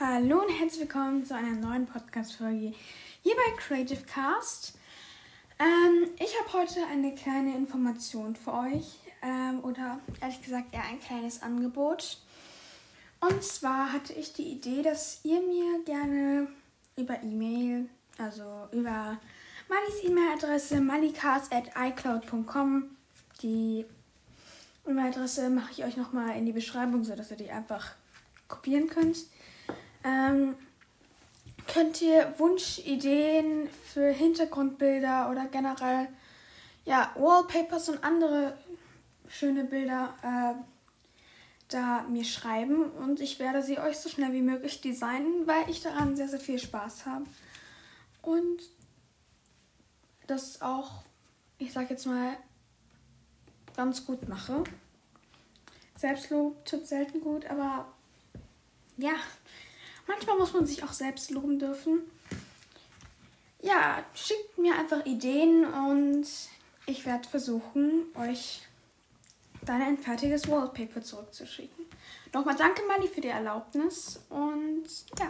Hallo und herzlich willkommen zu einer neuen Podcast-Folge hier bei Creative Cast. Ähm, ich habe heute eine kleine Information für euch ähm, oder ehrlich gesagt eher ein kleines Angebot. Und zwar hatte ich die Idee, dass ihr mir gerne über E-Mail, also über Malis E-Mail-Adresse malikas.icloud.com, die E-Mail-Adresse mache ich euch nochmal in die Beschreibung, sodass ihr die einfach kopieren könnt. Ähm, könnt ihr Wunschideen für Hintergrundbilder oder generell ja, Wallpapers und andere schöne Bilder äh, da mir schreiben und ich werde sie euch so schnell wie möglich designen, weil ich daran sehr, sehr viel Spaß habe. Und das auch, ich sag jetzt mal, ganz gut mache. Selbstlob tut selten gut, aber ja, Manchmal muss man sich auch selbst loben dürfen. Ja, schickt mir einfach Ideen und ich werde versuchen, euch dann ein fertiges Wallpaper zurückzuschicken. Nochmal danke, Mali, für die Erlaubnis. Und ja,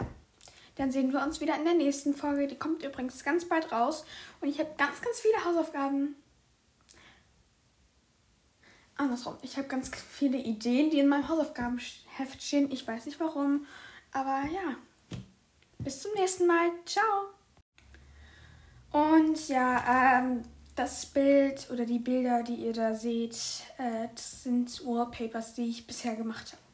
dann sehen wir uns wieder in der nächsten Folge. Die kommt übrigens ganz bald raus. Und ich habe ganz, ganz viele Hausaufgaben. Andersrum, ich habe ganz viele Ideen, die in meinem Hausaufgabenheft stehen. Ich weiß nicht warum. Aber ja, bis zum nächsten Mal. Ciao. Und ja, ähm, das Bild oder die Bilder, die ihr da seht, äh, das sind Wallpapers, die ich bisher gemacht habe.